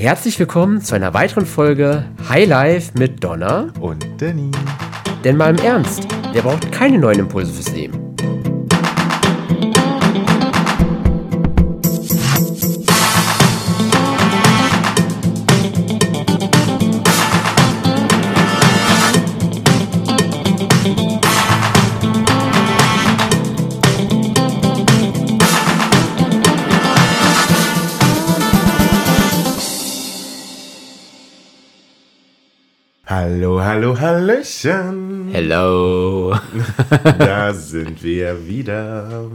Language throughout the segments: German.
Herzlich willkommen zu einer weiteren Folge High Life mit Donna und Danny. Denn mal im Ernst, wer braucht keine neuen Impulse fürs Leben? Hallo, Hallöchen. Hello. da sind wir wieder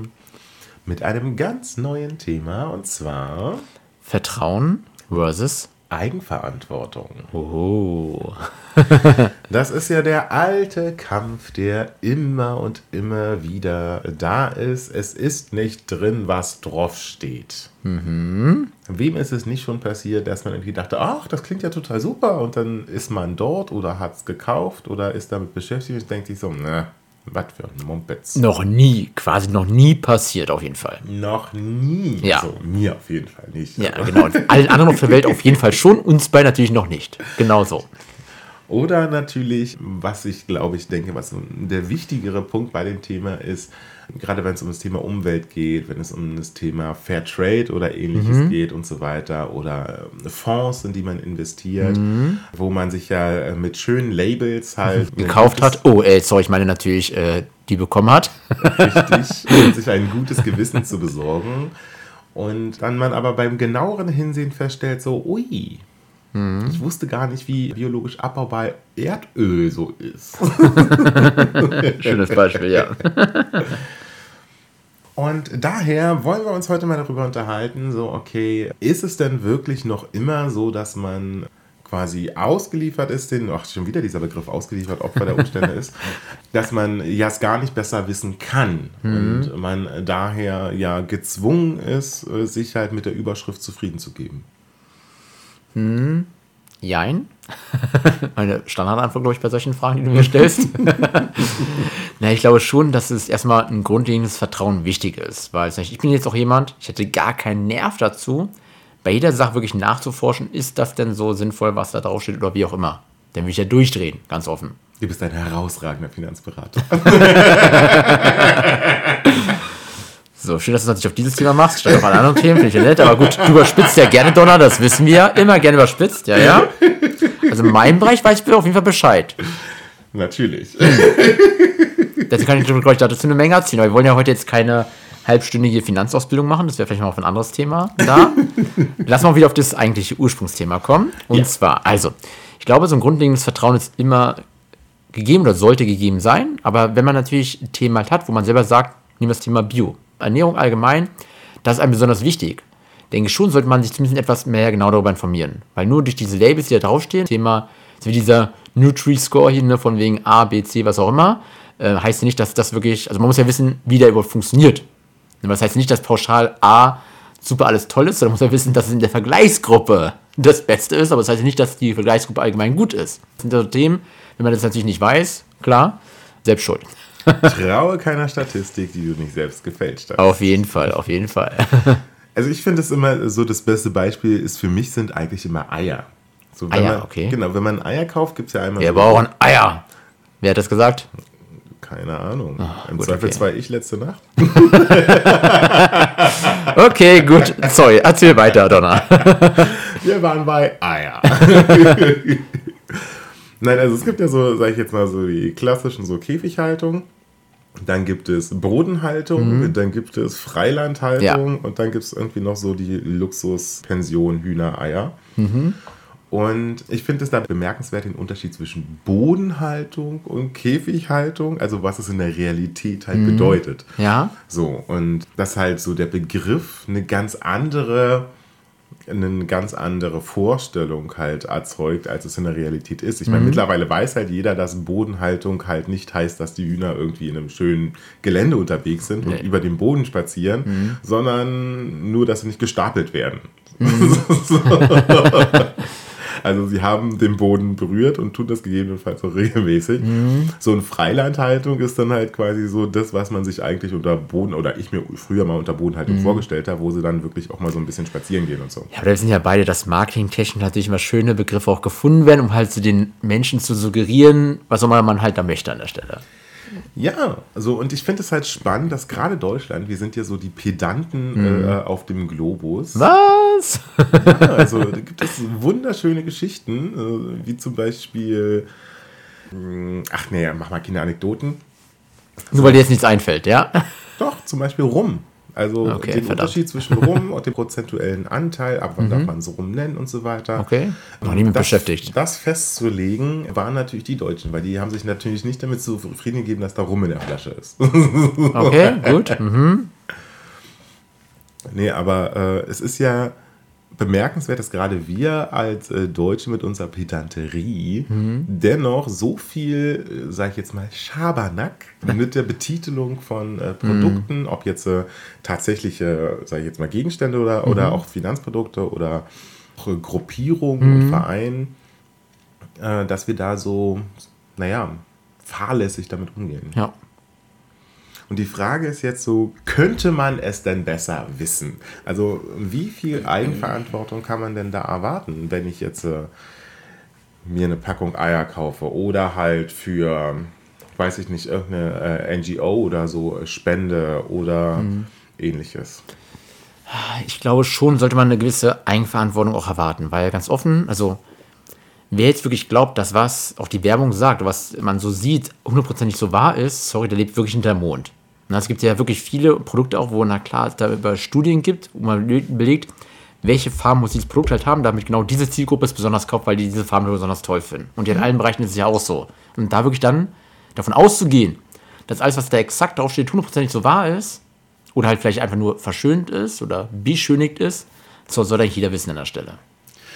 mit einem ganz neuen Thema und zwar Vertrauen versus Eigenverantwortung. Oh. das ist ja der alte Kampf, der immer und immer wieder da ist. Es ist nicht drin, was drauf steht. Mhm. Wem ist es nicht schon passiert, dass man irgendwie dachte, ach, das klingt ja total super und dann ist man dort oder hat es gekauft oder ist damit beschäftigt und denkt sich so, ne, was für ein Mumpitz. Noch nie, quasi noch nie passiert auf jeden Fall. Noch nie. Ja. Also, mir auf jeden Fall nicht. Ja, genau. Und allen anderen auf der Welt auf jeden Fall schon, uns bei natürlich noch nicht. Genau so. Oder natürlich, was ich glaube, ich denke, was der wichtigere Punkt bei dem Thema ist, gerade wenn es um das Thema Umwelt geht, wenn es um das Thema Fair Trade oder ähnliches mhm. geht und so weiter, oder ähm, Fonds, in die man investiert, mhm. wo man sich ja äh, mit schönen Labels halt gekauft hat. Oh, äh, sorry, ich meine natürlich, äh, die bekommen hat. Richtig, um sich ein gutes Gewissen zu besorgen. Und dann man aber beim genaueren Hinsehen feststellt, so, ui, Mhm. Ich wusste gar nicht, wie biologisch abbaubar Erdöl so ist. Schönes Beispiel, ja. Und daher wollen wir uns heute mal darüber unterhalten, so, okay, ist es denn wirklich noch immer so, dass man quasi ausgeliefert ist, den, ach, schon wieder dieser Begriff ausgeliefert, Opfer der Umstände ist, dass man ja es gar nicht besser wissen kann mhm. und man daher ja gezwungen ist, sich halt mit der Überschrift zufrieden zu geben. Hm, jein. Meine Standardantwort, glaube ich, bei solchen Fragen, die du mir stellst. Na, ich glaube schon, dass es erstmal ein grundlegendes Vertrauen wichtig ist. Weil ich bin jetzt auch jemand, ich hätte gar keinen Nerv dazu, bei jeder Sache wirklich nachzuforschen, ist das denn so sinnvoll, was da draufsteht oder wie auch immer. Dann will ich ja durchdrehen, ganz offen. Du bist ein herausragender Finanzberater. So, schön, dass du natürlich auf dieses Thema machst, statt auf alle anderen Themen, finde ich ja nett. Aber gut, du überspitzt ja gerne, Donner, das wissen wir. Immer gerne überspitzt, ja, ja. Also in meinem Bereich weiß ich auf jeden Fall Bescheid. Natürlich. Deswegen kann ich, glaube ich, dazu eine Menge erzählen. Aber wir wollen ja heute jetzt keine halbstündige Finanzausbildung machen. Das wäre vielleicht mal auf ein anderes Thema da. Lass mal wieder auf das eigentliche Ursprungsthema kommen. Und ja. zwar, also, ich glaube, so ein grundlegendes Vertrauen ist immer gegeben oder sollte gegeben sein. Aber wenn man natürlich ein Thema halt hat, wo man selber sagt, nehmen wir das Thema Bio. Ernährung allgemein, das ist einem besonders wichtig. Denke schon, sollte man sich zumindest etwas mehr genau darüber informieren. Weil nur durch diese Labels, die da draufstehen, Thema, wie dieser Nutri-Score hier, ne, von wegen A, B, C, was auch immer, äh, heißt nicht, dass das wirklich, also man muss ja wissen, wie der überhaupt funktioniert. Das heißt nicht, dass pauschal A super alles toll ist, sondern man muss ja wissen, dass es in der Vergleichsgruppe das Beste ist, aber das heißt nicht, dass die Vergleichsgruppe allgemein gut ist. Das sind also Themen, wenn man das natürlich nicht weiß, klar, selbst schuld. Traue keiner Statistik, die du nicht selbst gefälscht hast. Auf jeden Fall, auf jeden Fall. Also ich finde es immer so, das beste Beispiel ist für mich sind eigentlich immer Eier. So, Eier, man, okay. Genau, wenn man Eier kauft, gibt es ja einmal... Wir so brauchen Eier. Wer hat das gesagt? Keine Ahnung. Oh, Im Zweifelsfall okay. ich letzte Nacht. okay, gut. Sorry, erzähl weiter, Donner. Wir waren bei Eier. Nein, also es gibt ja so, sag ich jetzt mal, so die klassischen so Käfighaltung. Dann gibt es Bodenhaltung, mhm. dann gibt es Freilandhaltung ja. und dann gibt es irgendwie noch so die Luxuspension Hühnereier. Mhm. Und ich finde es da bemerkenswert den Unterschied zwischen Bodenhaltung und Käfighaltung, also was es in der Realität halt mhm. bedeutet. Ja. So, und dass halt so der Begriff eine ganz andere eine ganz andere Vorstellung halt erzeugt, als es in der Realität ist. Ich meine, mhm. mittlerweile weiß halt jeder, dass Bodenhaltung halt nicht heißt, dass die Hühner irgendwie in einem schönen Gelände unterwegs sind nee. und über den Boden spazieren, mhm. sondern nur, dass sie nicht gestapelt werden. Mhm. Also sie haben den Boden berührt und tun das gegebenenfalls auch regelmäßig. Mhm. So eine Freilandhaltung ist dann halt quasi so das, was man sich eigentlich unter Boden oder ich mir früher mal unter Bodenhaltung mhm. vorgestellt habe, wo sie dann wirklich auch mal so ein bisschen spazieren gehen und so. Ja, aber da sind ja beide, dass Marketingtechnik natürlich immer schöne Begriffe auch gefunden werden, um halt zu den Menschen zu suggerieren, was auch immer man halt da möchte an der Stelle. Ja, also und ich finde es halt spannend, dass gerade Deutschland, wir sind ja so die Pedanten mhm. äh, auf dem Globus. Was? Ja, also da gibt es wunderschöne Geschichten, äh, wie zum Beispiel, hm, ach nee, mach mal keine Anekdoten. Nur weil dir jetzt nichts einfällt, ja? Doch, zum Beispiel Rum. Also okay, den verdammt. Unterschied zwischen Rum und dem prozentuellen Anteil, ab wann mhm. darf man so Rum nennen und so weiter. Okay, noch nie mit das, beschäftigt. Das festzulegen waren natürlich die Deutschen, weil die haben sich natürlich nicht damit zufrieden gegeben, dass da Rum in der Flasche ist. okay, gut. Mhm. Nee, aber äh, es ist ja bemerkenswert, dass gerade wir als äh, Deutsche mit unserer Pedanterie mhm. dennoch so viel, äh, sage ich jetzt mal, Schabernack mit der Betitelung von äh, Produkten, mhm. ob jetzt äh, tatsächliche, sage ich jetzt mal, Gegenstände oder, mhm. oder auch Finanzprodukte oder auch, äh, Gruppierungen und mhm. Vereinen, äh, dass wir da so, naja, fahrlässig damit umgehen. Ja. Und die Frage ist jetzt so, könnte man es denn besser wissen? Also wie viel Eigenverantwortung kann man denn da erwarten, wenn ich jetzt äh, mir eine Packung Eier kaufe oder halt für, weiß ich nicht, irgendeine äh, NGO oder so spende oder mhm. ähnliches? Ich glaube schon, sollte man eine gewisse Eigenverantwortung auch erwarten, weil ganz offen, also wer jetzt wirklich glaubt, dass was auch die Werbung sagt, was man so sieht, hundertprozentig so wahr ist, sorry, der lebt wirklich hinter dem Mond. Und es gibt ja wirklich viele Produkte auch, wo, na klar, es da über Studien gibt, wo man belegt, welche Farben muss dieses Produkt halt haben, damit genau diese Zielgruppe es besonders kauft, weil die diese Farben besonders toll finden. Und in mhm. allen Bereichen ist es ja auch so. Und da wirklich dann davon auszugehen, dass alles, was da exakt draufsteht, hundertprozentig so wahr ist, oder halt vielleicht einfach nur verschönt ist oder beschönigt ist, soll, soll eigentlich jeder wissen an der Stelle.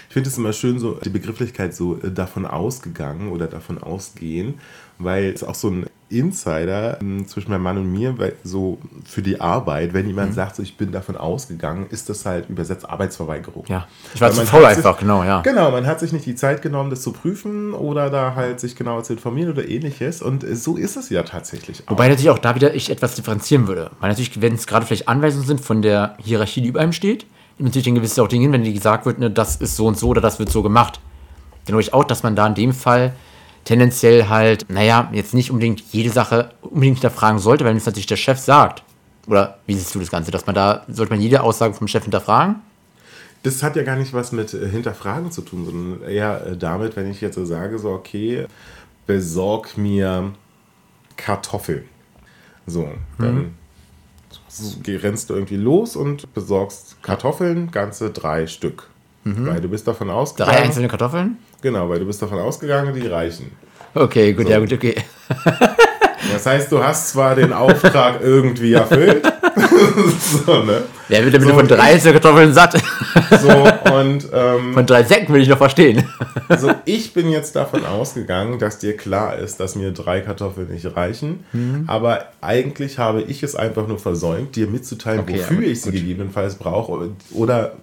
Ich finde es immer schön, so die Begrifflichkeit so äh, davon ausgegangen oder davon ausgehen, weil es auch so ein Insider ähm, zwischen meinem Mann und mir, weil so für die Arbeit, wenn jemand mhm. sagt, so, ich bin davon ausgegangen, ist das halt übersetzt Arbeitsverweigerung. Ja, ich war zu faul einfach, sich, genau, ja. Genau, man hat sich nicht die Zeit genommen, das zu prüfen oder da halt sich genauer zu informieren oder ähnliches und so ist es ja tatsächlich auch. Wobei natürlich auch da wieder ich etwas differenzieren würde, weil natürlich, wenn es gerade vielleicht Anweisungen sind von der Hierarchie, die über einem steht, natürlich ein gewisses auch Ding hin, wenn dir gesagt wird, ne, das ist so und so oder das wird so gemacht. Dann glaube ich auch, dass man da in dem Fall tendenziell halt, naja, jetzt nicht unbedingt jede Sache unbedingt hinterfragen sollte, weil es natürlich der Chef sagt. Oder wie siehst du das Ganze? Dass man da, sollte man jede Aussage vom Chef hinterfragen? Das hat ja gar nicht was mit äh, Hinterfragen zu tun, sondern eher äh, damit, wenn ich jetzt so sage, so, okay, besorg mir Kartoffeln. So, dann mhm. Rennst du irgendwie los und besorgst Kartoffeln, ganze drei Stück. Mhm. Weil du bist davon ausgegangen. Drei einzelne Kartoffeln? Genau, weil du bist davon ausgegangen, die reichen. Okay, gut, so. ja, gut, okay. Das heißt, du hast zwar den Auftrag irgendwie erfüllt. So, ne? Wer wird denn so, von drei ich, Kartoffeln satt? so, und. Ähm, von drei Säcken will ich noch verstehen. so, ich bin jetzt davon ausgegangen, dass dir klar ist, dass mir drei Kartoffeln nicht reichen. Mhm. Aber eigentlich habe ich es einfach nur versäumt, dir mitzuteilen, okay, wofür ich sie gut. gegebenenfalls brauche. Oder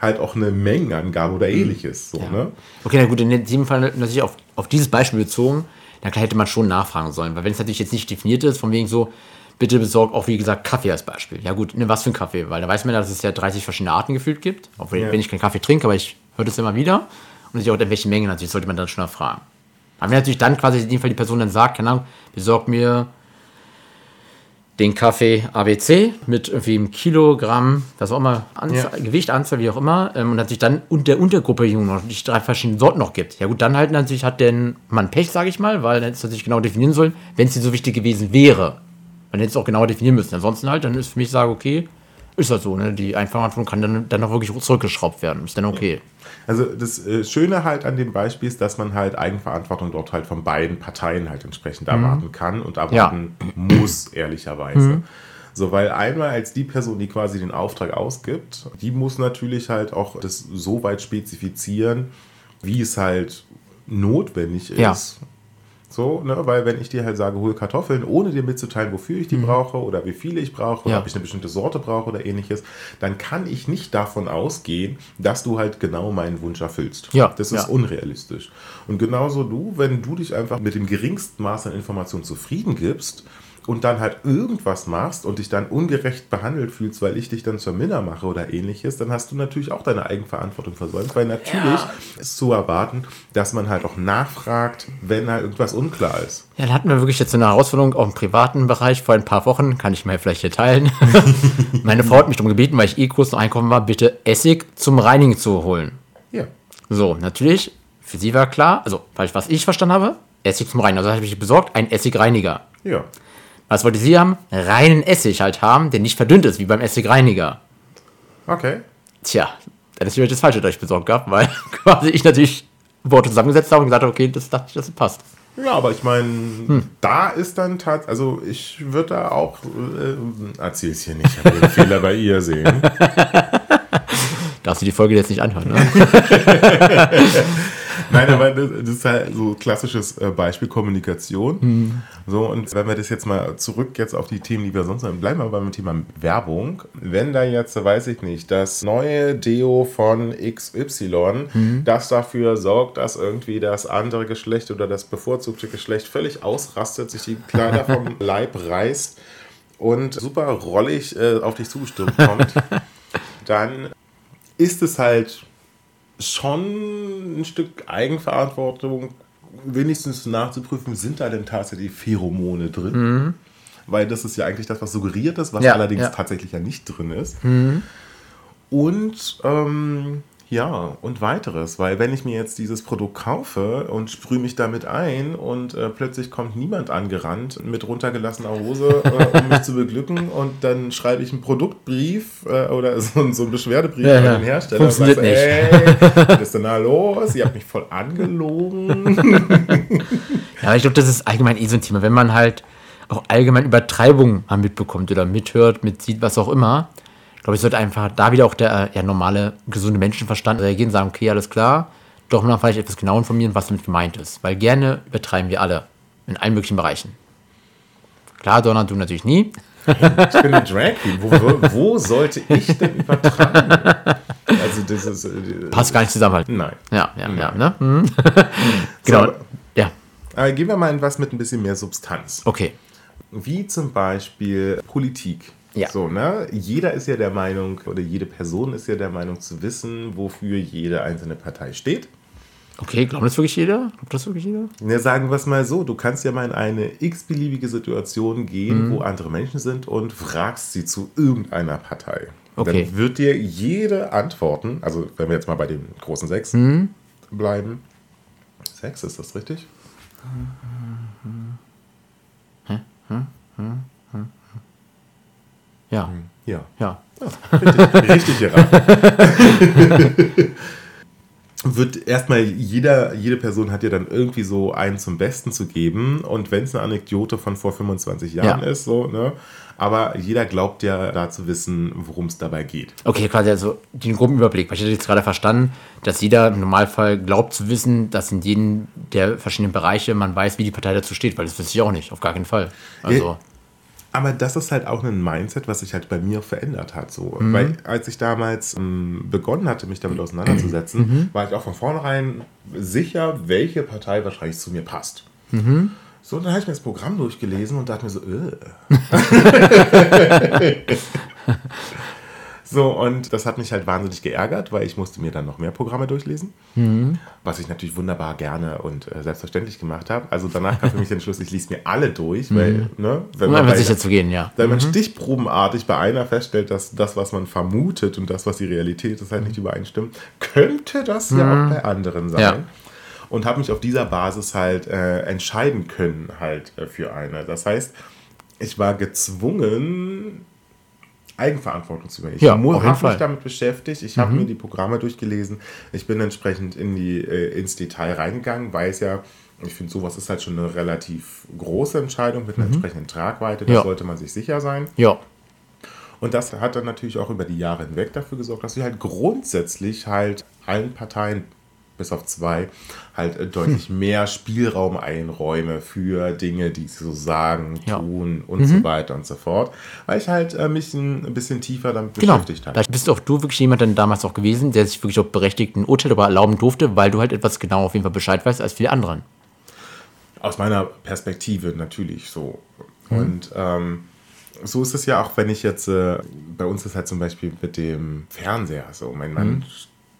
halt auch eine Mengenangabe oder mhm. ähnliches. So, ja. ne? Okay, na gut, in diesem Fall natürlich auf, auf dieses Beispiel bezogen, da hätte man schon nachfragen sollen, weil wenn es natürlich jetzt nicht definiert ist, von wegen so, bitte besorgt auch wie gesagt Kaffee als Beispiel. Ja gut, ne, was für ein Kaffee, weil da weiß man ja, dass es ja 30 verschiedene Arten gefühlt gibt, auch wenn, ja. wenn ich keinen Kaffee trinke, aber ich höre das immer wieder und natürlich auch in welchen Mengen natürlich sollte man dann schon erfragen. Aber wenn natürlich dann quasi in dem Fall die Person dann sagt, keine Ahnung, besorgt mir den Kaffee ABC mit irgendwie einem Kilogramm, was auch immer, Anzahl, ja. Gewicht, Anzahl, wie auch immer, ähm, und hat sich dann und der Untergruppe noch die drei verschiedenen Sorten noch gibt. Ja gut, dann halt natürlich hat der Mann Pech, sage ich mal, weil dann hätte es natürlich genau definieren sollen, wenn es dir so wichtig gewesen wäre. Dann hätte es auch genauer definieren müssen. Ansonsten halt, dann ist für mich sage, okay, ist das so, ne? Die Einfachantwortung kann dann, dann auch wirklich zurückgeschraubt werden. Ist dann okay. Also das äh, Schöne halt an dem Beispiel ist, dass man halt Eigenverantwortung dort halt von beiden Parteien halt entsprechend mhm. erwarten kann und erwarten ja. muss, ehrlicherweise. Mhm. So, weil einmal als die Person, die quasi den Auftrag ausgibt, die muss natürlich halt auch das so weit spezifizieren, wie es halt notwendig ist. Ja. So, ne, weil wenn ich dir halt sage, hol Kartoffeln, ohne dir mitzuteilen, wofür ich die mhm. brauche oder wie viele ich brauche, ja. ob ich eine bestimmte Sorte brauche oder ähnliches, dann kann ich nicht davon ausgehen, dass du halt genau meinen Wunsch erfüllst. Ja. Das ist ja. unrealistisch. Und genauso du, wenn du dich einfach mit dem geringsten Maß an Information zufrieden gibst, und dann halt irgendwas machst und dich dann ungerecht behandelt fühlst, weil ich dich dann zur Minna mache oder ähnliches, dann hast du natürlich auch deine Eigenverantwortung versäumt, weil natürlich ja. ist zu erwarten, dass man halt auch nachfragt, wenn halt irgendwas unklar ist. Ja, da hatten wir wirklich jetzt eine Herausforderung auch im privaten Bereich vor ein paar Wochen, kann ich mal vielleicht hier teilen. Meine Frau hat mich darum gebeten, weil ich eh kurz noch einkaufen war, bitte Essig zum Reinigen zu holen. Ja. So, natürlich, für sie war klar, also, was ich verstanden habe, Essig zum Reinigen. Also habe ich besorgt, ein Essigreiniger. Ja. Was wollte sie haben? Reinen Essig halt haben, der nicht verdünnt ist, wie beim Essigreiniger. Okay. Tja, dann ist vielleicht das Falsche durch besorgt gehabt, weil quasi ich natürlich Worte zusammengesetzt habe und gesagt habe, okay, das dachte ich, das passt. Ja, aber ich meine, hm. da ist dann tatsächlich, also ich würde da auch, äh, erzähl es hier nicht, ich habe den Fehler bei ihr sehen. Darfst du die Folge jetzt nicht anhören, ne? Nein, aber das, ist halt so klassisches äh, Beispiel Kommunikation. Mhm. So, und wenn wir das jetzt mal zurück jetzt auf die Themen, die wir sonst haben, bleiben wir beim Thema Werbung. Wenn da jetzt, weiß ich nicht, das neue Deo von XY, mhm. das dafür sorgt, dass irgendwie das andere Geschlecht oder das bevorzugte Geschlecht völlig ausrastet, sich die Kleider vom Leib reißt und super rollig äh, auf dich zugestürmt kommt, dann ist es halt schon ein Stück Eigenverantwortung, wenigstens nachzuprüfen, sind da denn tatsächlich Pheromone drin? Mhm. Weil das ist ja eigentlich das, was suggeriert ist, was ja, allerdings ja. tatsächlich ja nicht drin ist. Mhm. Und ähm, ja, und weiteres, weil wenn ich mir jetzt dieses Produkt kaufe und sprühe mich damit ein und äh, plötzlich kommt niemand angerannt mit runtergelassener Hose, äh, um mich zu beglücken und dann schreibe ich einen Produktbrief äh, oder so, so einen Beschwerdebrief ja, an den Hersteller. Funktioniert und sagst, nicht. Ey, was ist denn da los? Ihr habt mich voll angelogen. ja, ich glaube, das ist allgemein eh so ein Thema. Wenn man halt auch allgemein Übertreibungen mal mitbekommt oder mithört, mitsieht, was auch immer, glaube, ich sollte einfach da wieder auch der ja, normale, gesunde Menschenverstand reagieren und sagen, okay, alles klar, doch mal vielleicht etwas genau informieren, was damit gemeint ist. Weil gerne betreiben wir alle in allen möglichen Bereichen. Klar, Donald, du natürlich nie. Ich bin ein Drag Queen. Wo, wo, wo, sollte ich denn übertreiben? Also das ist, äh, Passt gar nicht zusammen halt. Nein. Ja, ja, Nein. ja. Ne? Mhm. genau. So, ja. Aber gehen wir mal in was mit ein bisschen mehr Substanz. Okay. Wie zum Beispiel Politik. Ja. So, ne? Jeder ist ja der Meinung, oder jede Person ist ja der Meinung zu wissen, wofür jede einzelne Partei steht. Okay, glaubt das wirklich jeder? Glaubt das wirklich jeder? Ja, sagen wir es mal so, du kannst ja mal in eine x-beliebige Situation gehen, mhm. wo andere Menschen sind und fragst sie zu irgendeiner Partei. Okay. Dann wird dir jede antworten, also wenn wir jetzt mal bei den großen sechs mhm. bleiben. Sechs, ist das richtig? Hä? Hm? Hm? Ja. Ja. Ja. ja richtig, richtig geraten. wird erstmal jeder, jede Person hat ja dann irgendwie so einen zum Besten zu geben. Und wenn es eine Anekdote von vor 25 Jahren ja. ist, so, ne? Aber jeder glaubt ja da zu wissen, worum es dabei geht. Okay, quasi also den groben Überblick. Ich hätte jetzt gerade verstanden, dass jeder im Normalfall glaubt zu wissen, dass in jedem der verschiedenen Bereiche man weiß, wie die Partei dazu steht, weil das wüsste ich auch nicht, auf gar keinen Fall. Also. Ja aber das ist halt auch ein Mindset, was sich halt bei mir verändert hat. So. Mhm. Weil als ich damals ähm, begonnen hatte, mich damit auseinanderzusetzen, mhm. war ich auch von vornherein sicher, welche Partei wahrscheinlich zu mir passt. Mhm. So, dann habe ich mir das Programm durchgelesen und dachte mir so, äh. So, und das hat mich halt wahnsinnig geärgert, weil ich musste mir dann noch mehr Programme durchlesen, mhm. was ich natürlich wunderbar gerne und äh, selbstverständlich gemacht habe. Also danach kam für mich der Entschluss, ich lese mir alle durch, weil, mhm. ne, wenn man, bei, sicher zu gehen, ja. Wenn man mhm. stichprobenartig bei einer feststellt, dass das, was man vermutet und das, was die Realität ist, halt nicht übereinstimmt, könnte das ja auch mhm. bei anderen sein. Ja. Und habe mich auf dieser Basis halt äh, entscheiden können, halt äh, für eine. Das heißt, ich war gezwungen, Eigenverantwortung zu übernehmen. Ich ja, habe mich damit beschäftigt, ich mhm. habe mir die Programme durchgelesen, ich bin entsprechend in die, äh, ins Detail reingegangen, weil es ja, ich finde, sowas ist halt schon eine relativ große Entscheidung mit einer mhm. entsprechenden Tragweite, da ja. sollte man sich sicher sein. Ja. Und das hat dann natürlich auch über die Jahre hinweg dafür gesorgt, dass wir halt grundsätzlich halt allen Parteien bis auf zwei, halt äh, deutlich hm. mehr Spielraum einräume für Dinge, die sie so sagen, ja. tun und mhm. so weiter und so fort. Weil ich halt äh, mich ein, ein, bisschen tiefer damit genau. beschäftigt habe. Vielleicht bist auch du wirklich jemand dann damals auch gewesen, der sich wirklich auch berechtigt ein Urteil darüber erlauben durfte, weil du halt etwas genau auf jeden Fall Bescheid weißt als viele anderen. Aus meiner Perspektive natürlich so. Mhm. Und ähm, so ist es ja auch, wenn ich jetzt, äh, bei uns ist halt zum Beispiel mit dem Fernseher so, mein Mann mhm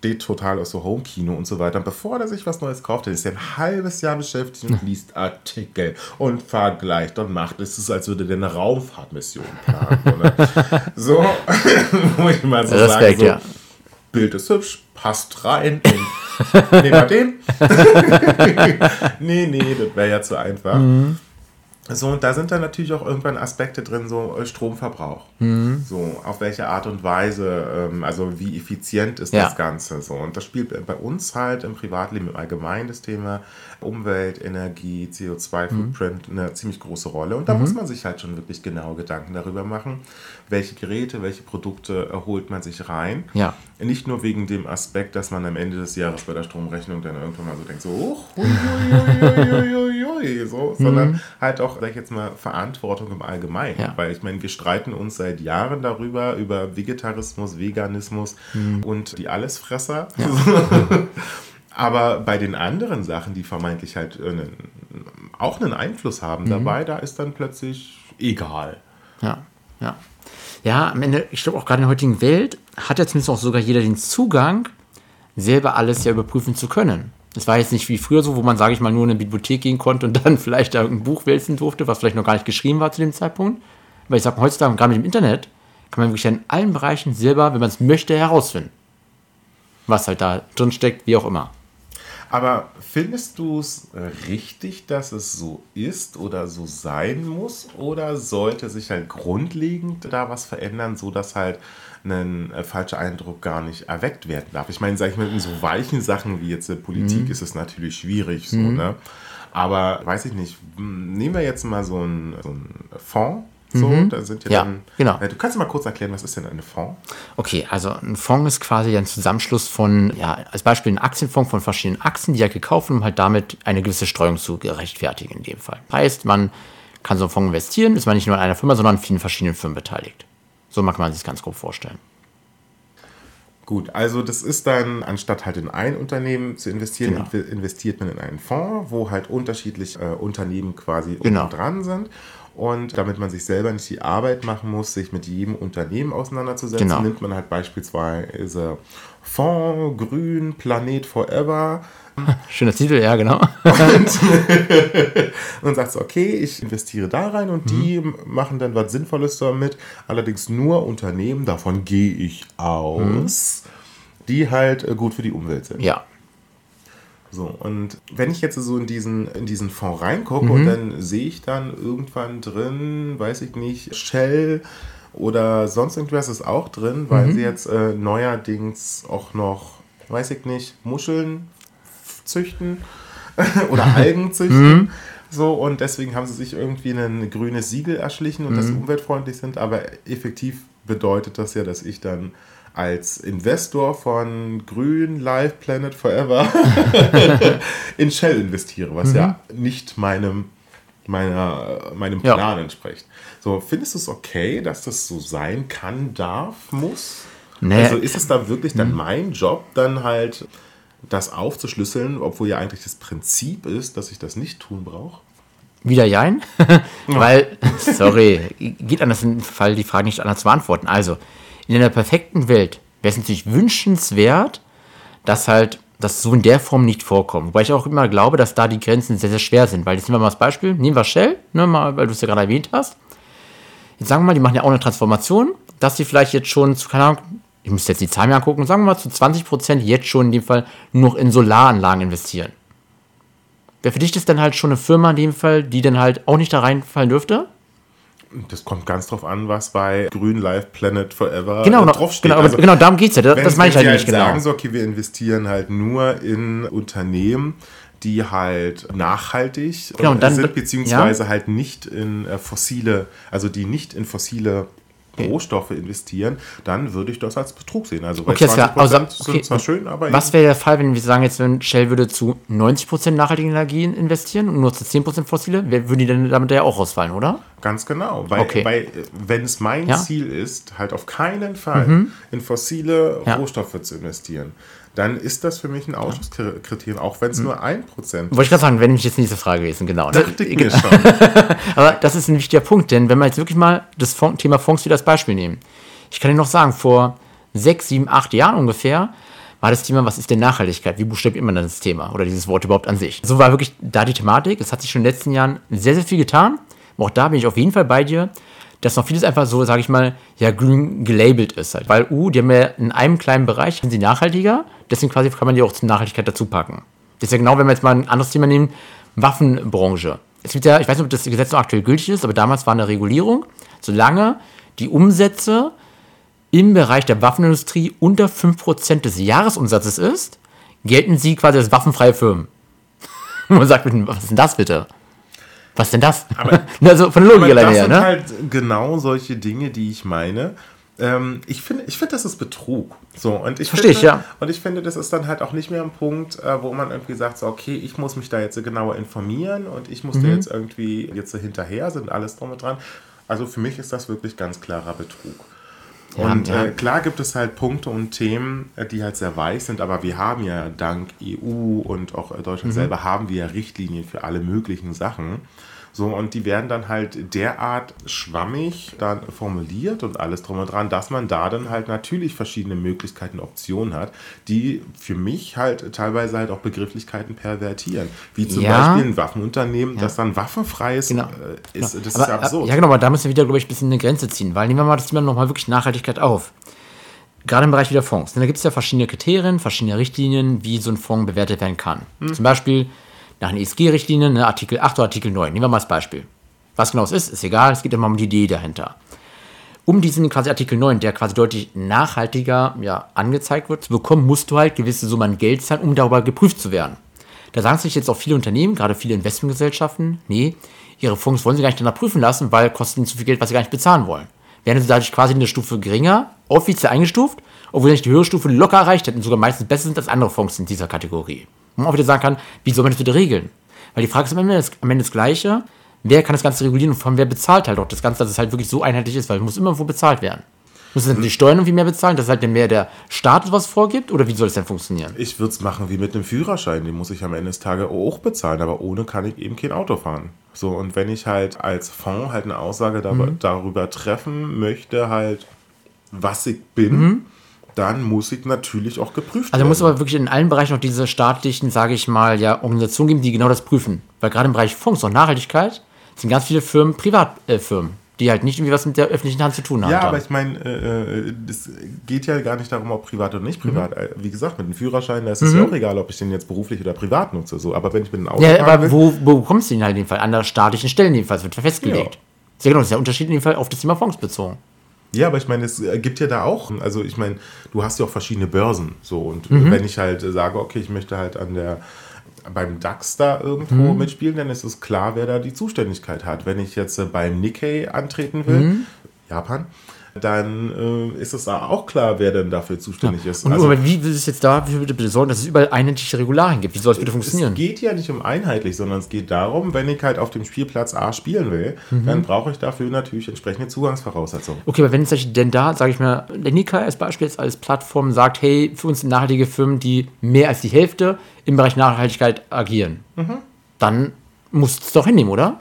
steht total aus so Home-Kino und so weiter. Und bevor er sich was Neues kauft, ist er ein halbes Jahr beschäftigt und liest Artikel und vergleicht und macht. Es ist, als würde der eine Raumfahrtmission planen. so, wo ich mal so Respekt, sage, so, ja. Bild ist hübsch, passt rein. nehmen wir den. nee, nee, das wäre ja zu einfach. Mhm. So, und da sind dann natürlich auch irgendwann Aspekte drin, so äh, Stromverbrauch. Mhm. So, auf welche Art und Weise, ähm, also wie effizient ist ja. das Ganze. So, und das spielt bei uns halt im Privatleben im Allgemeinen das Thema Umwelt, Energie, CO2-Footprint mhm. eine ziemlich große Rolle. Und da mhm. muss man sich halt schon wirklich genau Gedanken darüber machen, welche Geräte, welche Produkte holt man sich rein. Ja. Nicht nur wegen dem Aspekt, dass man am Ende des Jahres bei der Stromrechnung dann irgendwann mal so denkt, so, oh, so, sondern mhm. halt auch sag ich jetzt mal, Verantwortung im Allgemeinen. Ja. Weil ich meine, wir streiten uns seit Jahren darüber, über Vegetarismus, Veganismus mhm. und die Allesfresser. Ja. Aber bei den anderen Sachen, die vermeintlich halt einen, auch einen Einfluss haben mhm. dabei, da ist dann plötzlich egal. Ja, ja. Ja, am Ende, ich glaube auch gerade in der heutigen Welt hat ja zumindest auch sogar jeder den Zugang, selber alles ja überprüfen zu können. Das war jetzt nicht wie früher so, wo man, sage ich mal, nur in eine Bibliothek gehen konnte und dann vielleicht da irgendein Buch wälzen durfte, was vielleicht noch gar nicht geschrieben war zu dem Zeitpunkt. Weil ich sage heutzutage, gerade mit dem Internet, kann man wirklich in allen Bereichen selber, wenn man es möchte, herausfinden. Was halt da drin steckt, wie auch immer. Aber findest du es richtig, dass es so ist oder so sein muss? Oder sollte sich halt grundlegend da was verändern, sodass halt ein äh, falscher Eindruck gar nicht erweckt werden darf. Ich meine, sag ich mal, in so weichen Sachen wie jetzt äh, Politik mhm. ist es natürlich schwierig, so, mhm. ne? Aber weiß ich nicht, nehmen wir jetzt mal so einen, so einen Fonds. So, mhm. da sind ja, ja dann, genau. Äh, du kannst mal kurz erklären, was ist denn ein Fonds? Okay, also ein Fonds ist quasi ein Zusammenschluss von, ja, als Beispiel ein Aktienfonds von verschiedenen Aktien, die halt gekauft werden, um halt damit eine gewisse Streuung zu gerechtfertigen in dem Fall. Heißt, man kann so einen Fonds investieren, ist man nicht nur in einer Firma, sondern an vielen verschiedenen Firmen beteiligt. So mag man sich ganz grob vorstellen. Gut, also das ist dann, anstatt halt in ein Unternehmen zu investieren, genau. investiert man in einen Fonds, wo halt unterschiedliche äh, Unternehmen quasi genau. dran sind. Und damit man sich selber nicht die Arbeit machen muss, sich mit jedem Unternehmen auseinanderzusetzen, genau. nimmt man halt beispielsweise Fonds, Grün, Planet Forever Schöner Titel, ja, genau. Und, und sagt so, okay, ich investiere da rein und mhm. die machen dann was Sinnvolles damit. Allerdings nur Unternehmen, davon gehe ich aus, mhm. die halt äh, gut für die Umwelt sind. Ja. So, und wenn ich jetzt so in diesen, in diesen Fonds reingucke mhm. und dann sehe ich dann irgendwann drin, weiß ich nicht, Shell oder sonst irgendwas ist auch drin, weil mhm. sie jetzt äh, neuerdings auch noch, weiß ich nicht, Muscheln züchten oder Algen züchten. Mhm. So, und deswegen haben sie sich irgendwie ein grünes Siegel erschlichen und mhm. dass sie umweltfreundlich sind. Aber effektiv bedeutet das ja, dass ich dann als Investor von Grün, Life, Planet Forever in Shell investiere, was mhm. ja nicht meinem, meiner, meinem Plan ja. entspricht. So, findest du es okay, dass das so sein kann, darf, muss? Nee. Also ist es da wirklich dann mhm. mein Job, dann halt das aufzuschlüsseln, obwohl ja eigentlich das Prinzip ist, dass ich das nicht tun brauche? Wieder Jein, weil, sorry, geht an das Fall die Frage nicht anders zu beantworten. Also, in einer perfekten Welt wäre es natürlich wünschenswert, dass halt das so in der Form nicht vorkommt. Wobei ich auch immer glaube, dass da die Grenzen sehr, sehr schwer sind. Weil jetzt nehmen wir mal das Beispiel, nehmen wir Shell, ne, mal, weil du es ja gerade erwähnt hast. Jetzt sagen wir mal, die machen ja auch eine Transformation, dass sie vielleicht jetzt schon zu, keine Ahnung, ich muss jetzt die Zahlen mir angucken, sagen wir mal zu 20% jetzt schon in dem Fall nur noch in Solaranlagen investieren. Wäre für dich das dann halt schon eine Firma in dem Fall, die dann halt auch nicht da reinfallen dürfte? Das kommt ganz drauf an, was bei Grün Life Planet Forever genau, draufsteht. Genau, also, genau darum geht es ja. Das, das meine ich halt nicht halt genau. sagen so, okay, wir investieren halt nur in Unternehmen, die halt nachhaltig genau, dann, sind, beziehungsweise ja. halt nicht in äh, fossile, also die nicht in fossile. Rohstoffe investieren, dann würde ich das als Betrug sehen. Also okay, 20 also, okay. sind zwar schön, aber... Was wäre der Fall, wenn wir sagen, jetzt wenn Shell würde zu 90% nachhaltigen Energien investieren und nur zu 10% fossile, würden die dann damit ja auch rausfallen, oder? Ganz genau, weil, okay. weil wenn es mein ja? Ziel ist, halt auf keinen Fall mhm. in fossile ja. Rohstoffe zu investieren, dann ist das für mich ein Ausschlusskriterium, auch wenn es hm. nur ein Prozent Wollte ich gerade sagen, wenn ich jetzt nächste Frage gewesen, genau. Dachte ich mir schon. Aber das ist ein wichtiger Punkt, denn wenn wir jetzt wirklich mal das Thema Fonds wieder als Beispiel nehmen. Ich kann Ihnen noch sagen, vor sechs, sieben, acht Jahren ungefähr war das Thema, was ist denn Nachhaltigkeit? Wie buchstabiert man das Thema oder dieses Wort überhaupt an sich? So war wirklich da die Thematik. Es hat sich schon in den letzten Jahren sehr, sehr viel getan. Aber auch da bin ich auf jeden Fall bei dir dass noch vieles einfach so, sage ich mal, ja, grün gelabelt ist halt. Weil, uh, die haben ja in einem kleinen Bereich, sind sie nachhaltiger, deswegen quasi kann man die auch zur Nachhaltigkeit dazu packen. Das ist ja genau, wenn wir jetzt mal ein anderes Thema nehmen, Waffenbranche. Es gibt ja, ich weiß nicht, ob das Gesetz noch aktuell gültig ist, aber damals war eine Regulierung, solange die Umsätze im Bereich der Waffenindustrie unter 5% des Jahresumsatzes ist, gelten sie quasi als waffenfreie Firmen. man sagt, was ist denn das bitte? Was denn das? Aber, also von Logik aber das her, sind ne? halt genau solche Dinge, die ich meine. Ähm, ich finde, ich finde, das ist Betrug. So, und ich Verstehe finde, ich, ja. Und ich finde, das ist dann halt auch nicht mehr ein Punkt, äh, wo man irgendwie sagt, so, okay, ich muss mich da jetzt genauer informieren und ich muss mhm. da jetzt irgendwie jetzt hinterher sind, alles drum und dran. Also für mich ist das wirklich ganz klarer Betrug. Und ja, ja. Äh, klar gibt es halt Punkte und Themen, äh, die halt sehr weich sind, aber wir haben ja dank EU und auch Deutschland mhm. selber haben wir ja Richtlinien für alle möglichen Sachen. So, und die werden dann halt derart schwammig dann formuliert und alles drum und dran, dass man da dann halt natürlich verschiedene Möglichkeiten, Optionen hat, die für mich halt teilweise halt auch Begrifflichkeiten pervertieren. Wie zum ja. Beispiel ein Waffenunternehmen, ja. das dann waffenfrei ist. Genau. Äh, ist genau. Das aber, ist ja absurd. Ja, genau, aber da müssen wir wieder, glaube ich, ein bisschen eine Grenze ziehen, weil nehmen wir mal das Thema nochmal wirklich Nachhaltigkeit auf gerade im Bereich wieder Fonds. Denn da gibt es ja verschiedene Kriterien, verschiedene Richtlinien, wie so ein Fonds bewertet werden kann. Hm. Zum Beispiel nach den ESG-Richtlinien, ne, Artikel 8 oder Artikel 9. Nehmen wir mal als Beispiel. Was genau es ist, ist egal, es geht immer um die Idee dahinter. Um diesen quasi Artikel 9, der quasi deutlich nachhaltiger ja, angezeigt wird, zu bekommen, musst du halt gewisse Summen Geld zahlen, um darüber geprüft zu werden. Da sagen sich jetzt auch viele Unternehmen, gerade viele Investmentgesellschaften, nee, ihre Fonds wollen sie gar nicht danach prüfen lassen, weil kostet ihnen zu viel Geld, was sie gar nicht bezahlen wollen. Werden sie dadurch quasi eine Stufe geringer, offiziell eingestuft, obwohl sie nicht die höhere Stufe locker erreicht hätten, sogar meistens besser sind als andere Fonds in dieser Kategorie. Wo man auch wieder sagen kann, wie soll man das wieder regeln? Weil die Frage ist am Ende, das, am Ende das Gleiche. Wer kann das Ganze regulieren und von wer bezahlt halt auch das Ganze, dass es halt wirklich so einheitlich ist, weil es muss immer irgendwo bezahlt werden. Muss es die Steuern irgendwie mehr bezahlen, dass halt mehr der Staat was vorgibt oder wie soll es denn funktionieren? Ich würde es machen wie mit einem Führerschein, den muss ich am Ende des Tages auch bezahlen, aber ohne kann ich eben kein Auto fahren. So, und wenn ich halt als Fonds halt eine Aussage darüber, mhm. darüber treffen möchte, halt, was ich bin, mhm dann muss ich natürlich auch geprüft werden. Also muss aber wirklich in allen Bereichen auch diese staatlichen, sage ich mal, ja, Organisationen geben, die genau das prüfen. Weil gerade im Bereich Fonds und Nachhaltigkeit sind ganz viele Firmen Privatfirmen. Äh, die halt nicht irgendwie was mit der öffentlichen Hand zu tun haben. Ja, aber ich meine, äh, es geht ja gar nicht darum, ob privat oder nicht privat. Mhm. Äh, wie gesagt, mit dem Führerschein, da ist es mhm. ja auch egal, ob ich den jetzt beruflich oder privat nutze. So. Aber wenn ich mit dem Auto Ja, aber wo, wo bekommst du den halt in dem Fall? An der staatlichen Stelle jedenfalls, wird festgelegt. Ja. Sehr genau, das ist der Unterschied in dem Fall auf das Thema Fonds bezogen. Ja, aber ich meine, es gibt ja da auch, also ich meine, du hast ja auch verschiedene Börsen. So, und mhm. wenn ich halt sage, okay, ich möchte halt an der beim DAX da irgendwo mhm. mitspielen, dann ist es klar, wer da die Zuständigkeit hat. Wenn ich jetzt beim Nikkei antreten will, mhm. Japan, dann äh, ist es da auch klar, wer denn dafür zuständig ja. ist. Und also, wie will es jetzt dafür bitte sorgen, dass es überall einheitliche Regularien gibt? Wie soll es bitte funktionieren? Es geht ja nicht um einheitlich, sondern es geht darum, wenn ich halt auf dem Spielplatz A spielen will, mhm. dann brauche ich dafür natürlich entsprechende Zugangsvoraussetzungen. Okay, aber wenn es denn da, sage ich mal, der Nika als Beispiel jetzt als Plattform sagt, hey, für uns sind nachhaltige Firmen, die mehr als die Hälfte im Bereich Nachhaltigkeit agieren, mhm. dann muss es doch hinnehmen, oder?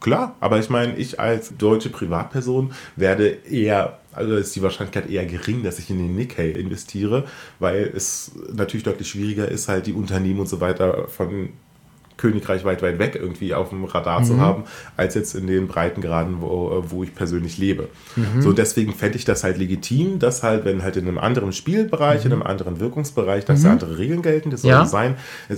Klar, aber ich meine, ich als deutsche Privatperson werde eher, also ist die Wahrscheinlichkeit eher gering, dass ich in den Nikkei investiere, weil es natürlich deutlich schwieriger ist, halt die Unternehmen und so weiter von Königreich weit, weit weg irgendwie auf dem Radar mhm. zu haben, als jetzt in den Breitengraden, wo, wo ich persönlich lebe. Mhm. So, deswegen fände ich das halt legitim, dass halt, wenn halt in einem anderen Spielbereich, mhm. in einem anderen Wirkungsbereich, dass da mhm. andere Regeln gelten, das soll ja. sein.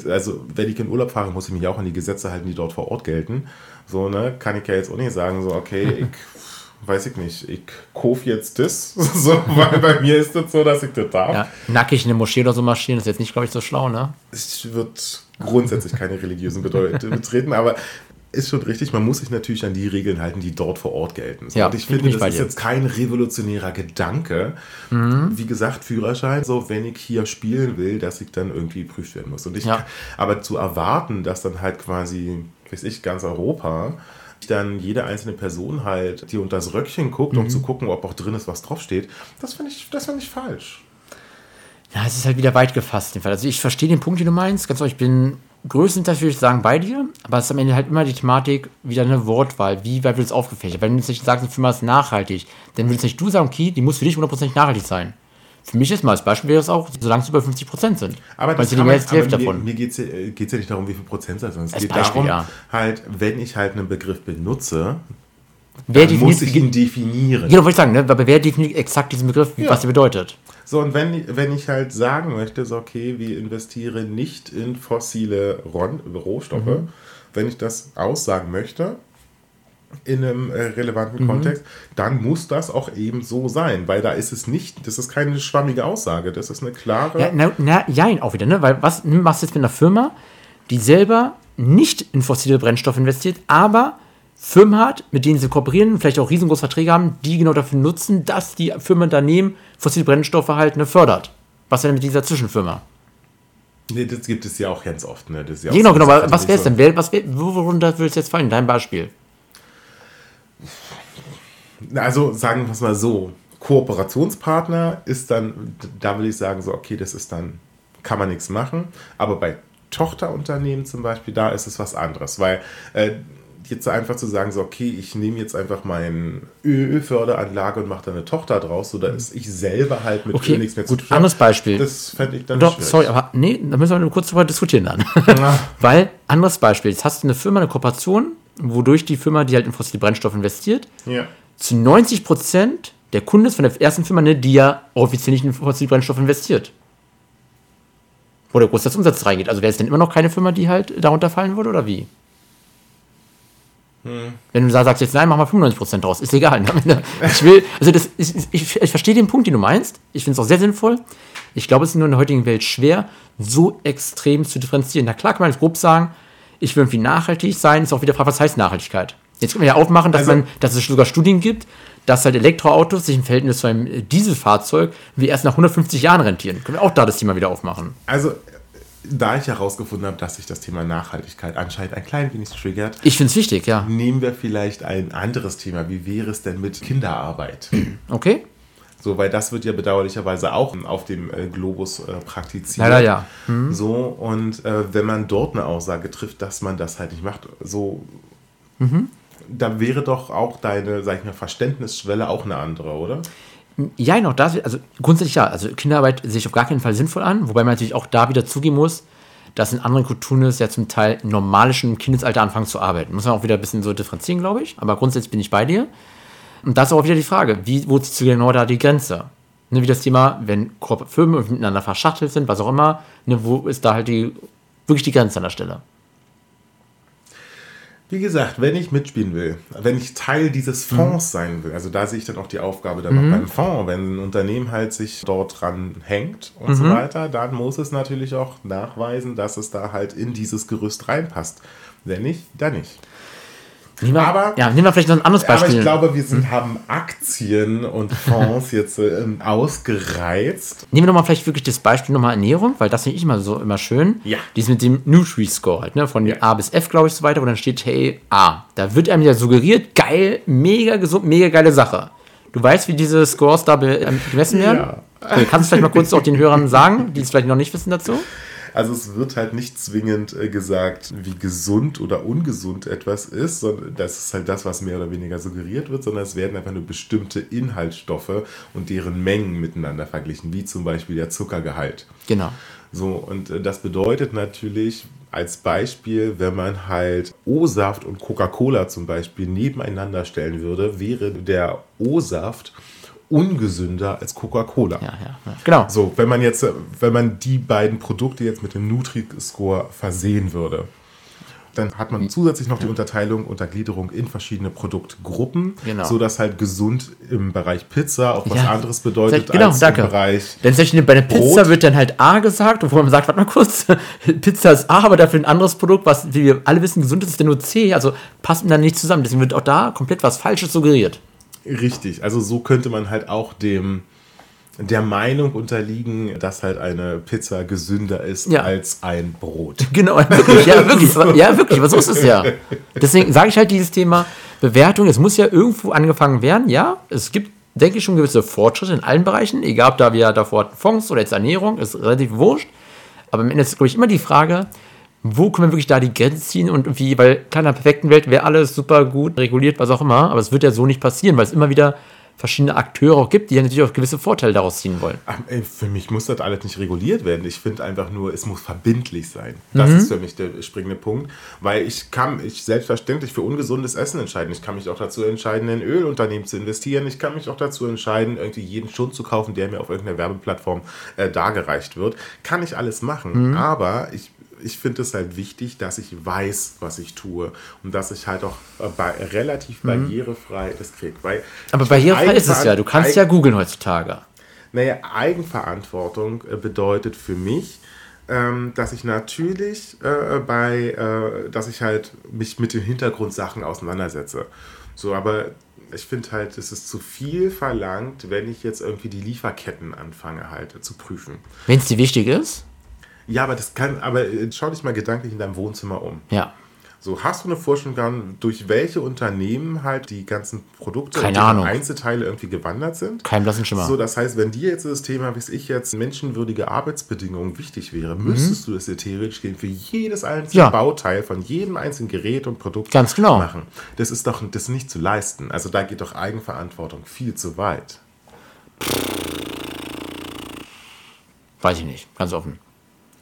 Also, wenn ich in Urlaub fahre, muss ich mich auch an die Gesetze halten, die dort vor Ort gelten. So, ne, kann ich ja jetzt auch nicht sagen, so, okay, ich weiß ich nicht, ich kaufe jetzt das, so, weil bei mir ist das so, dass ich das darf. Ja, nackig in eine Moschee oder so marschieren, ist jetzt nicht, glaube ich, so schlau, ne? Es wird grundsätzlich keine religiösen Bedeutungen betreten, aber ist schon richtig, man muss sich natürlich an die Regeln halten, die dort vor Ort gelten. Ja, und ich finde, das ist jetzt kein revolutionärer Gedanke. Mhm. Wie gesagt, Führerschein, so wenn ich hier spielen will, dass ich dann irgendwie geprüft werden muss. Und ich, Ja. aber zu erwarten, dass dann halt quasi, weiß ich, ganz Europa dann jede einzelne Person halt, die unter das Röckchen guckt, Mhm. um zu gucken, ob auch drin ist, was draufsteht, das finde ich, das finde ich falsch. Ja, es ist halt wieder weit gefasst. im Fall. Also ich verstehe den Punkt, den du meinst. Ganz ehrlich, ich bin größtenteils, würde ich sagen, bei dir. Aber es ist am Ende halt immer die Thematik, wieder eine Wortwahl. Wie weit wird es aufgefächert? Wenn du jetzt nicht sagst, eine Firma ist nachhaltig, dann würdest nicht du sagen, okay, die muss für dich 100% nachhaltig sein. Für mich ist mal als Beispiel wäre es auch, solange es über 50% sind. Aber das kann die man, Hälfte Hälfte aber mir, davon. mir geht es ja, äh, ja nicht darum, wie viel Prozentsatz, sondern es Als geht Beispiel, darum, ja. halt, wenn ich halt einen Begriff benutze, Wer dann muss ich ihn definieren. genau, wollte ich sagen, ne? aber wer definiert exakt diesen Begriff, Ja. was er bedeutet? So, und wenn, wenn ich halt sagen möchte, so, okay, wir investieren nicht in fossile Rohstoffe, Mhm. wenn ich das aussagen möchte, in einem äh, relevanten Mhm. Kontext, dann muss das auch eben so sein, weil da ist es nicht, das ist keine schwammige Aussage, das ist eine klare. Ja, na, na, jein, auch wieder, ne? Weil was machst du jetzt mit einer Firma, die selber nicht in fossile Brennstoffe investiert, aber Firmen hat, mit denen sie kooperieren, vielleicht auch riesengroße Verträge haben, die genau dafür nutzen, dass die Firma daneben fossile Brennstoffe halt ne, fördert. Was denn mit dieser Zwischenfirma? Nee, das gibt es ja auch ganz oft. Ne? Das ist ja Genau, genau, aber was wäre es denn? Wer, was wär, worunter würde es jetzt fallen? Dein Beispiel. Also sagen wir es mal so, Kooperationspartner ist dann, da würde ich sagen, so, okay, das ist dann, kann man nichts machen. Aber bei Tochterunternehmen zum Beispiel, da ist es was anderes, weil äh, jetzt einfach zu sagen, so, okay, ich nehme jetzt einfach meine Ölförderanlage und mache da eine Tochter draus, so da ist ich selber halt mit Okay, Öl nichts mehr gut, tun. anderes Beispiel. Das fände ich dann Doch, schwierig. sorry, aber nee, da müssen wir nur kurz drüber diskutieren dann. Weil, anderes Beispiel, jetzt hast du eine Firma, eine Kooperation, wodurch die Firma, die halt in fossile Brennstoffe investiert, Ja. zu 90 Prozent der Kunde ist von der ersten Firma, ne, die ja offiziell nicht in fossile Brennstoffe investiert. Wo der Großteil des Umsatzes reingeht. Also wäre es denn immer noch keine Firma, die halt darunter fallen würde, oder wie? Wenn du da sagst, jetzt nein, mach mal 95 Prozent draus, ist egal. ne? Ende, Ich will, also das, ich, ich, ich verstehe den Punkt, den du meinst. Ich finde es auch sehr sinnvoll. Ich glaube, es ist nur in der heutigen Welt schwer, so extrem zu differenzieren. Na klar kann man jetzt grob sagen, ich will irgendwie nachhaltig sein, ist auch wieder Frage, was heißt Nachhaltigkeit? Jetzt können wir ja aufmachen, dass, Also- man, dass es sogar Studien gibt, dass halt Elektroautos sich im Verhältnis zu einem Dieselfahrzeug wie erst nach 150 Jahren rentieren. Können wir auch da das Thema wieder aufmachen. Also, da ich herausgefunden habe, dass sich das Thema Nachhaltigkeit anscheinend ein klein wenig triggert, Ich finde es wichtig, ja. Nehmen wir vielleicht ein anderes Thema. Wie wäre es denn mit Kinderarbeit? Okay? So, weil das wird ja bedauerlicherweise auch auf dem äh, Globus äh, praktiziert. Leider ja. So, und äh, wenn man dort eine Aussage trifft, dass man das halt nicht macht, so, da wäre doch auch deine, sag ich mal, Verständnisschwelle auch eine andere, oder? Ja, noch das, also grundsätzlich ja. Also Kinderarbeit sehe ich auf gar keinen Fall sinnvoll an, wobei man natürlich auch da wieder zugeben muss, dass in anderen Kulturen es ja zum Teil normal ist, im Kindesalter anfangen zu arbeiten. Muss man auch wieder ein bisschen so differenzieren, glaube ich. Aber grundsätzlich bin ich bei dir. Und das ist auch wieder die Frage, wie, wo zieht genau da die Grenze? Ne, wie das Thema, wenn Firmen miteinander verschachtelt sind, was auch immer, ne, wo ist da halt die, wirklich die Grenze an der Stelle? Wie gesagt, wenn ich mitspielen will, wenn ich Teil dieses Mhm. Fonds sein will, also da sehe ich dann auch die Aufgabe dann auch beim Fonds, wenn ein Unternehmen halt sich dort dran hängt und Mhm. so weiter, dann muss es natürlich auch nachweisen, dass es da halt in dieses Gerüst reinpasst. Wenn nicht, dann nicht. Nehmen wir, Aber- ja, nehmen wir vielleicht noch ein anderes Beispiel. Aber ich glaube, wir sind, haben Aktien und Fonds jetzt ähm, ausgereizt. Nehmen wir nochmal vielleicht wirklich das Beispiel nochmal Ernährung, weil das finde ich immer so immer schön. Ja. Dies mit dem Nutri-Score halt, ne? Von Ja. A bis F, glaube ich, so weiter, wo dann steht, hey, A. Da wird einem ja suggeriert, geil, mega gesund, mega geile Sache. Du weißt, wie diese Scores da ähm, gemessen werden? Ja. Okay, kannst du vielleicht mal kurz auch den Hörern sagen, die es vielleicht noch nicht wissen dazu? Also es wird halt nicht zwingend äh, gesagt, wie gesund oder ungesund etwas ist, sondern das ist halt das, was mehr oder weniger suggeriert wird, sondern es werden einfach nur bestimmte Inhaltsstoffe und deren Mengen miteinander verglichen, wie zum Beispiel der Zuckergehalt. Genau. So, und äh, das bedeutet natürlich als Beispiel, wenn man halt O-Saft und Coca-Cola zum Beispiel nebeneinander stellen würde, wäre der O-Saft ungesünder als Coca-Cola. Ja, ja, ja. Genau. So, wenn man jetzt, wenn man die beiden Produkte jetzt mit dem Nutri-Score versehen würde. Dann hat man zusätzlich noch die Unterteilung, Untergliederung in verschiedene Produktgruppen, Genau. sodass halt gesund im Bereich Pizza auch was Ja. anderes bedeutet Genau, als danke. im Bereich Denn tatsächlich bei der Pizza Brot. wird dann halt A gesagt, obwohl man sagt, warte mal kurz, Pizza ist A, aber dafür ein anderes Produkt, was, wie wir alle wissen, gesund ist, ist dann nur C. Also passen dann nicht zusammen. Deswegen wird auch da komplett was Falsches suggeriert. Richtig, also so könnte man halt auch dem der Meinung unterliegen, dass halt eine Pizza gesünder ist Ja. als ein Brot. Genau, wirklich, ja, wirklich, aber, ja, wirklich, aber so ist es ja. Deswegen sage ich halt dieses Thema Bewertung, es muss ja irgendwo angefangen werden, ja, es gibt, denke ich, schon gewisse Fortschritte in allen Bereichen, egal ob da wir davor hatten Fonds oder jetzt Ernährung, ist relativ wurscht, aber am Ende ist, glaube ich, immer die Frage, wo können wir wirklich da die Grenze ziehen und wie, weil klar, in einer perfekten Welt wäre alles super gut reguliert, was auch immer, aber es wird ja so nicht passieren, weil es immer wieder verschiedene Akteure auch gibt, die ja natürlich auch gewisse Vorteile daraus ziehen wollen. Für mich muss das alles nicht reguliert werden. Ich finde einfach nur, es muss verbindlich sein. Das Mhm. ist für mich der springende Punkt, weil ich kann mich selbstverständlich für ungesundes Essen entscheiden. Ich kann mich auch dazu entscheiden, in Ölunternehmen zu investieren. Ich kann mich auch dazu entscheiden, irgendwie jeden Schund zu kaufen, der mir auf irgendeiner Werbeplattform äh, dargereicht wird. Kann ich alles machen, Mhm. aber ich ich finde es halt wichtig, dass ich weiß, was ich tue und dass ich halt auch äh, bei, relativ barrierefrei das kriege. Weil Mhm. Aber barrierefrei ist es ja, du kannst ja googeln heutzutage. naja, Eigenverantwortung äh, bedeutet für mich, ähm, dass ich natürlich äh, bei, äh, dass ich halt mich mit den Hintergrundsachen auseinandersetze. So, aber ich finde halt, es ist zu viel verlangt, wenn ich jetzt irgendwie die Lieferketten anfange halt zu prüfen. Wenn es dir wichtig ist, Ja, aber das kann, aber äh, schau dich mal gedanklich in deinem Wohnzimmer um. ja. So, hast du eine Vorstellung, durch welche Unternehmen halt die ganzen Produkte Keine und. Einzelteile irgendwie gewandert sind? Kein blassen Schimmer. So, das heißt, wenn dir jetzt das Thema, wie ich jetzt, menschenwürdige Arbeitsbedingungen wichtig wäre, müsstest du das ja theoretisch gehen für jedes einzelne Mhm. Ja. Bauteil von jedem einzelnen Gerät und Produkt Ganz genau. machen. Das ist doch das ist nicht zu leisten. Also da geht doch Eigenverantwortung viel zu weit. Weiß ich nicht, ganz offen.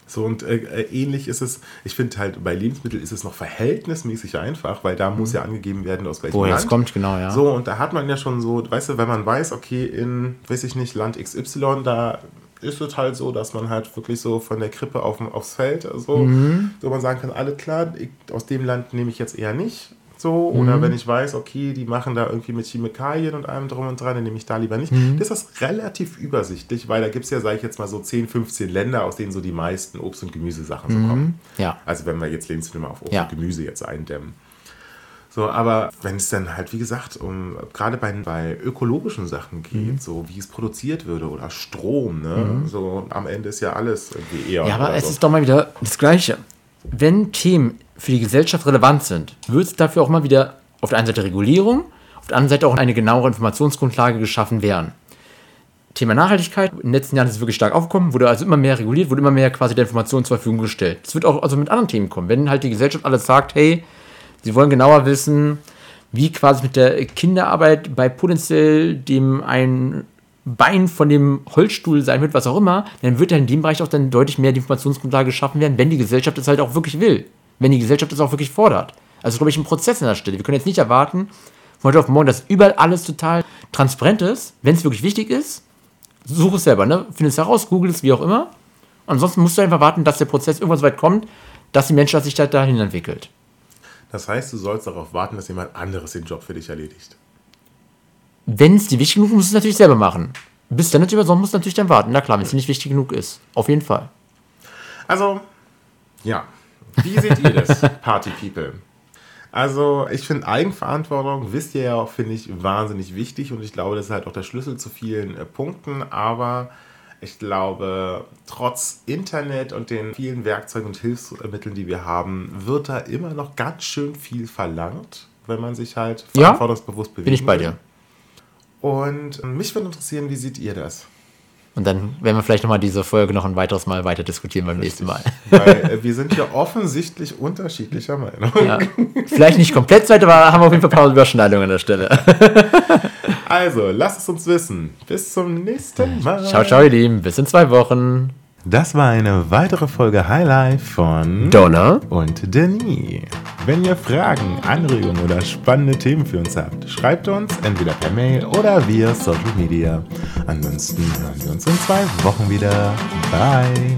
So und äh, äh, ähnlich ist es, ich finde halt bei Lebensmitteln ist es noch verhältnismäßig einfach, weil da muss ja angegeben werden, aus welchem Woher Land. es kommt, genau, ja. So, und da hat man ja schon so, weißt du, wenn man weiß, okay, in, weiß ich nicht, Land XY, da ist es halt so, dass man halt wirklich so von der Krippe auf, aufs Feld, so, Mhm. so man sagen kann, alles klar, ich, aus dem Land nehme ich jetzt eher nicht. So, oder Mhm. wenn ich weiß, okay, die machen da irgendwie mit Chemikalien und allem drum und dran, dann nehme ich da lieber nicht. Mhm. Das ist relativ übersichtlich, weil da gibt es ja, sage ich jetzt mal, so 10, 15 Länder, aus denen so die meisten Obst- und Gemüsesachen so kommen. Ja. Also wenn wir jetzt Lebensmittel mal auf Obst Ja. und Gemüse jetzt eindämmen. So, aber wenn es dann halt, wie gesagt, um gerade bei, bei ökologischen Sachen geht, Mhm. so wie es produziert würde oder Strom, ne? So am Ende ist ja alles irgendwie eher. Ja, aber oder es so. ist doch mal wieder das Gleiche. Wenn Themen für die Gesellschaft relevant sind, wird es dafür auch mal wieder auf der einen Seite Regulierung, auf der anderen Seite auch eine genauere Informationsgrundlage geschaffen werden. Thema Nachhaltigkeit, in den letzten Jahren ist es wirklich stark aufgekommen, wurde also immer mehr reguliert, wurde immer mehr quasi der Information zur Verfügung gestellt. Es wird auch also mit anderen Themen kommen. Wenn halt die Gesellschaft alles sagt, hey, sie wollen genauer wissen, wie quasi mit der Kinderarbeit bei potenziell dem ein Bein von dem Holzstuhl sein wird, was auch immer, dann wird ja in dem Bereich auch dann deutlich mehr die Informationsgrundlage geschaffen werden, wenn die Gesellschaft es halt auch wirklich will. Wenn die Gesellschaft es auch wirklich fordert. Also, glaube ich, ein Prozess an der Stelle. Wir können jetzt nicht erwarten, von heute auf morgen, dass überall alles total transparent ist. Wenn es wirklich wichtig ist, such es selber, ne? Find es heraus, google es, wie auch immer. Ansonsten musst du einfach warten, dass der Prozess irgendwann so weit kommt, dass die Menschheit sich da dahin entwickelt. Das heißt, du sollst darauf warten, dass jemand anderes den Job für dich erledigt. Wenn es dir wichtig genug ist, musst du es natürlich selber machen. Bis dann natürlich, sonst musst du natürlich dann warten. Na klar, wenn es dir nicht wichtig genug ist. Auf jeden Fall. Also, ja. Wie seht ihr das, Party People? Also, ich finde Eigenverantwortung, wisst ihr ja auch, finde ich wahnsinnig wichtig und ich glaube, das ist halt auch der Schlüssel zu vielen äh, Punkten, aber ich glaube, trotz Internet und den vielen Werkzeugen und Hilfsmitteln, die wir haben, wird da immer noch ganz schön viel verlangt, wenn man sich halt Ja, verantwortungsbewusst bewegt. Bin ich bei dir. Und mich würde interessieren, wie seht ihr das? Und dann werden wir vielleicht nochmal diese Folge noch ein weiteres Mal weiter diskutieren beim nächsten Mal. Weil äh, wir sind ja offensichtlich unterschiedlicher Meinung. Ja. Vielleicht nicht komplett weit, aber haben wir auf jeden Fall ein paar Überschneidungen an der Stelle. Also, lasst es uns wissen. Bis zum nächsten Mal. Ciao, ciao, ihr Lieben. Bis in zwei Wochen. Das war eine weitere Folge Highlight von Donner. und Denis. Wenn ihr Fragen, Anregungen oder spannende Themen für uns habt, schreibt uns entweder per Mail oder via Social Media. Ansonsten hören wir uns in zwei Wochen wieder. Bye.